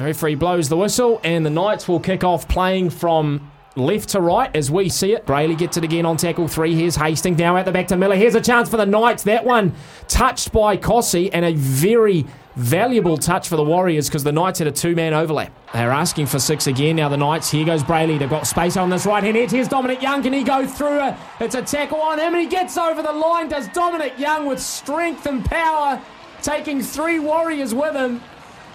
The referee blows the whistle, and the Knights will kick off playing from left to right as we see it. Brailey gets it again on tackle three. Here's Hastings now at the back to Miller. Here's a chance for the Knights. That one touched by Kosi, and a very valuable touch for the Warriors because the Knights had a two man overlap. They're asking for six again now. The Knights. Here goes Brailey. They've got space on this right hand edge. Here's Dominic Young. Can he go through it? It's a tackle on him, and he gets over the line. Does Dominic Young with strength and power, taking three Warriors with him.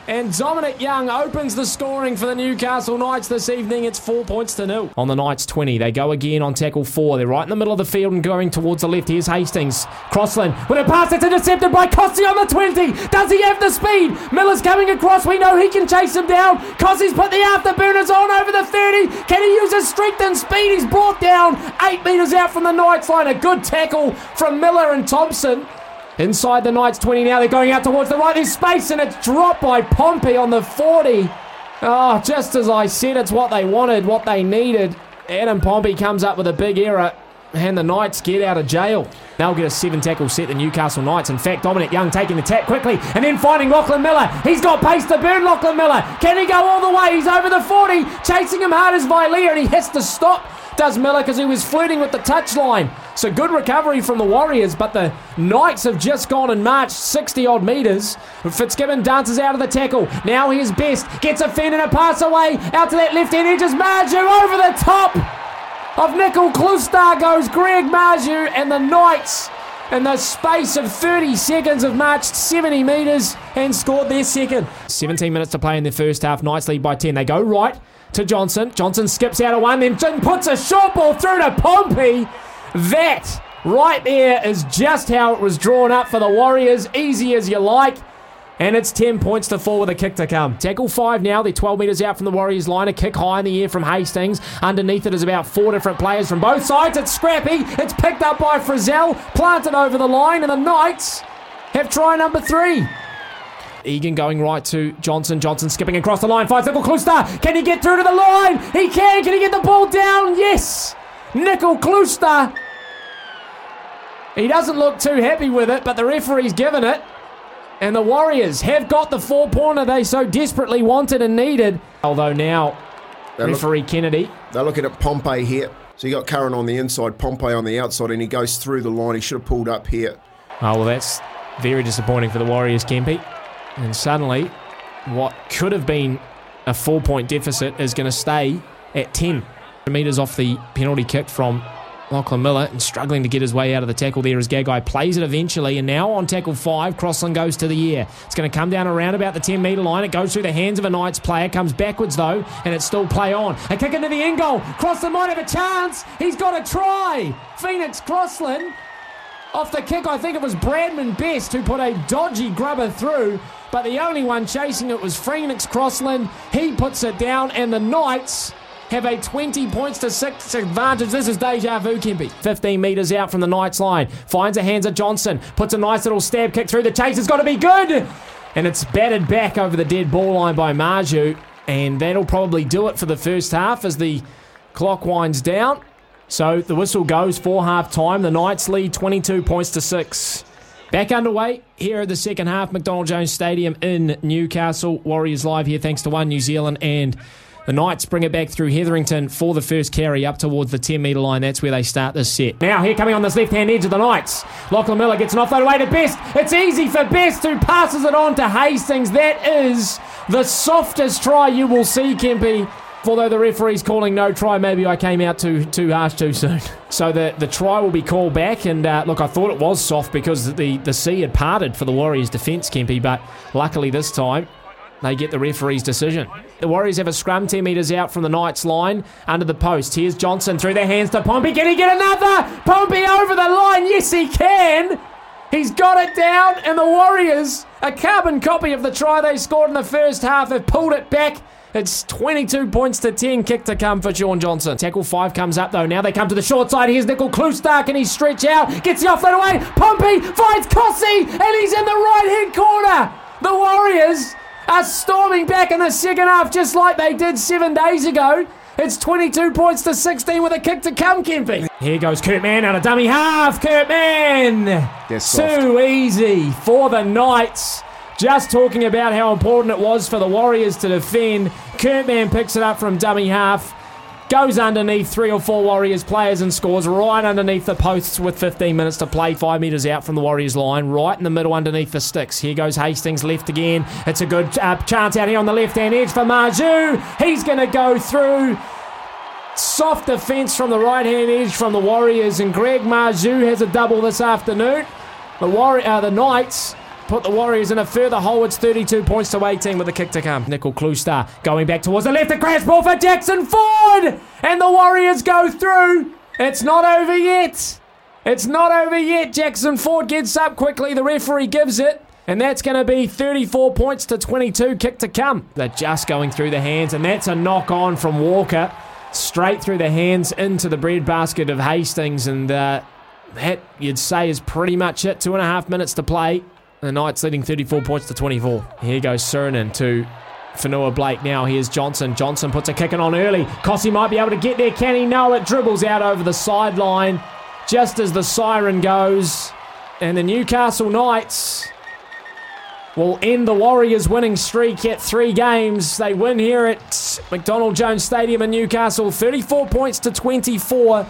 And Dominic Young opens the scoring for the Newcastle Knights this evening. It's four points to nil. On the Knights 20, they go again on tackle four. They're right in the middle of the field and going towards the left. Here's Hastings. Crossland with a pass that's intercepted by Kosi on the 20. Does he have the speed? Miller's coming across. We know he can chase him down. Kosi's put the afterburners on over the 30. Can he use his strength and speed? He's brought down eight metres out from the Knights line. A good tackle from Miller and Thompson. Inside the Knights 20 now, they're going out towards the right. There's space and it's dropped by Pompey on the 40. Oh, just as I said, it's what they wanted, what they needed. Adam Pompey comes up with a big error and the Knights get out of jail. They'll get a seven tackle set, the Newcastle Knights. In fact, Dominic Young taking the tap quickly and then finding Lachlan Miller. He's got pace to burn Lachlan Miller. Can he go all the way? He's over the 40, chasing him hard as Vilea, and he has to stop does Miller because he was flirting with the touchline. So good recovery from the Warriors, but the Knights have just gone and marched 60 odd metres. Fitzgibbon dances out of the tackle. Now here's Best. Gets a fin and a pass away. Out to that left hand edge is Marzhew over the top of Nicoll-Klokstad goes Greg Marzhew and the Knights in the space of 30 seconds have marched 70 metres and scored their second. 17 minutes to play in the first half. Knights lead by 10. They go right to Johnson. Johnson skips out of one, then puts a short ball through to Pompey. That right there is just how it was drawn up for the Warriors. Easy as you like. And it's 10 points to 4 with a kick to come. Tackle 5 now. They're 12 metres out from the Warriors line. A kick high in the air from Hastings. Underneath it is about four different players from both sides. It's scrappy. It's picked up by Frizzell. Planted over the line. And the Knights have try number 3. Egan going right to Johnson. Johnson skipping across the line. Finds Nicoll-Klokstad. Can he get through to the line? He can. Can he get the ball down? Yes. Nicoll-Klokstad. He doesn't look too happy with it, but the referee's given it. And the Warriors have got the four pointer they so desperately wanted and needed. Although now, they're referee look, Kennedy. They're looking at Pompey here. So you got Curran on the inside, Pompey on the outside, and he goes through the line. He should have pulled up here. Oh, well, that's very disappointing for the Warriors, Kempy. And suddenly, what could have been a four point deficit is going to stay at 10 metres off the penalty kick from Lachlan Miller and struggling to get his way out of the tackle there as Gagai plays it eventually. And now on tackle five, Crossland goes to the air. It's going to come down around about the 10 metre line. It goes through the hands of a Knights player, comes backwards though, and it's still play on. A kick into the end goal. Crossland might have a chance. He's got a try. Phoenix Crossland off the kick, I think it was Bradman Best who put a dodgy grubber through, but the only one chasing it was Phoenix Crossland. He puts it down, and the Knights have a 20 points to 6 advantage. This is deja vu, Kempy. 15 metres out from the Knights line. Finds a hands of Johnson. Puts a nice little stab kick through the chase. It's got to be good. And it's batted back over the dead ball line by Marzhew. And that'll probably do it for the first half as the clock winds down. So the whistle goes for half time. The Knights lead 22 points to 6. Back underway here at the second half, McDonald Jones Stadium in Newcastle. Warriors live here thanks to One New Zealand and the Knights bring it back through Hetherington for the first carry up towards the 10 metre line. That's where they start this set. Now, here coming on this left hand edge of the Knights. Lachlan Miller gets an offload away to Best. It's easy for Best who passes it on to Hastings. That is the softest try you will see, Kempy. Although the referee's calling no try, maybe I came out too too harsh too soon. So the the try will be called back. And uh, look, I thought it was soft because the the sea had parted for the Warriors' defence, Kempy. But luckily this time they get the referee's decision. The Warriors have a scrum 10 metres out from the Knights line under the post. Here's Johnson through their hands to Pompey. Can he get another? Pompey over the line. Yes, he can. He's got it down, and the Warriors, a carbon copy of the try they scored in the first half, have pulled it back. It's 22 points to 10. Kick to come for Shaun Johnson. Tackle 5 comes up though. Now they come to the short side. Here's Nicoll-Klokstad. Can he stretch out? Gets the offload away. Pompey finds Kosi, and he's in the right hand corner. The Warriors are storming back in the second half just like they did seven days ago. It's 22 points to 16 with a kick to come, Kempy. Here goes Kurt Mann out of dummy half. Kurt Mann. Too easy for the Knights. Just talking about how important it was for the Warriors to defend. Kurt Mann picks it up from dummy half. Goes underneath three or four Warriors players and scores right underneath the posts with 15 minutes to play, five metres out from the Warriors line, right in the middle underneath the sticks. Here goes Hastings left again. It's a good uh, chance out here on the left hand edge for Marzhew. He's going to go through. Soft defence from the right hand edge from the Warriors, and Greg Marzhew has a double this afternoon. The, Warri- uh, the Knights put the Warriors in a further hole. It's 32 points to 18 with a kick to come. Nicoll-Klokstad going back towards the left. A crash ball for Jackson Ford! And the Warriors go through. It's not over yet. It's not over yet. Jackson Ford gets up quickly. The referee gives it. And that's going to be 34 points to 22. Kick to come. They're just going through the hands. And that's a knock on from Walker. Straight through the hands into the breadbasket of Hastings. And uh, that, you'd say, is pretty much it. Two and a half minutes to play. The Knights leading 34 points to 24. Here goes Cernan to Fonua-Blake now. Here's Johnson. Johnson puts a kicking on early. Kosi might be able to get there. Can he? No, it dribbles out over the sideline just as the siren goes. And the Newcastle Knights will end the Warriors' winning streak at three games. They win here at McDonald Jones Stadium in Newcastle, 34 points to 24.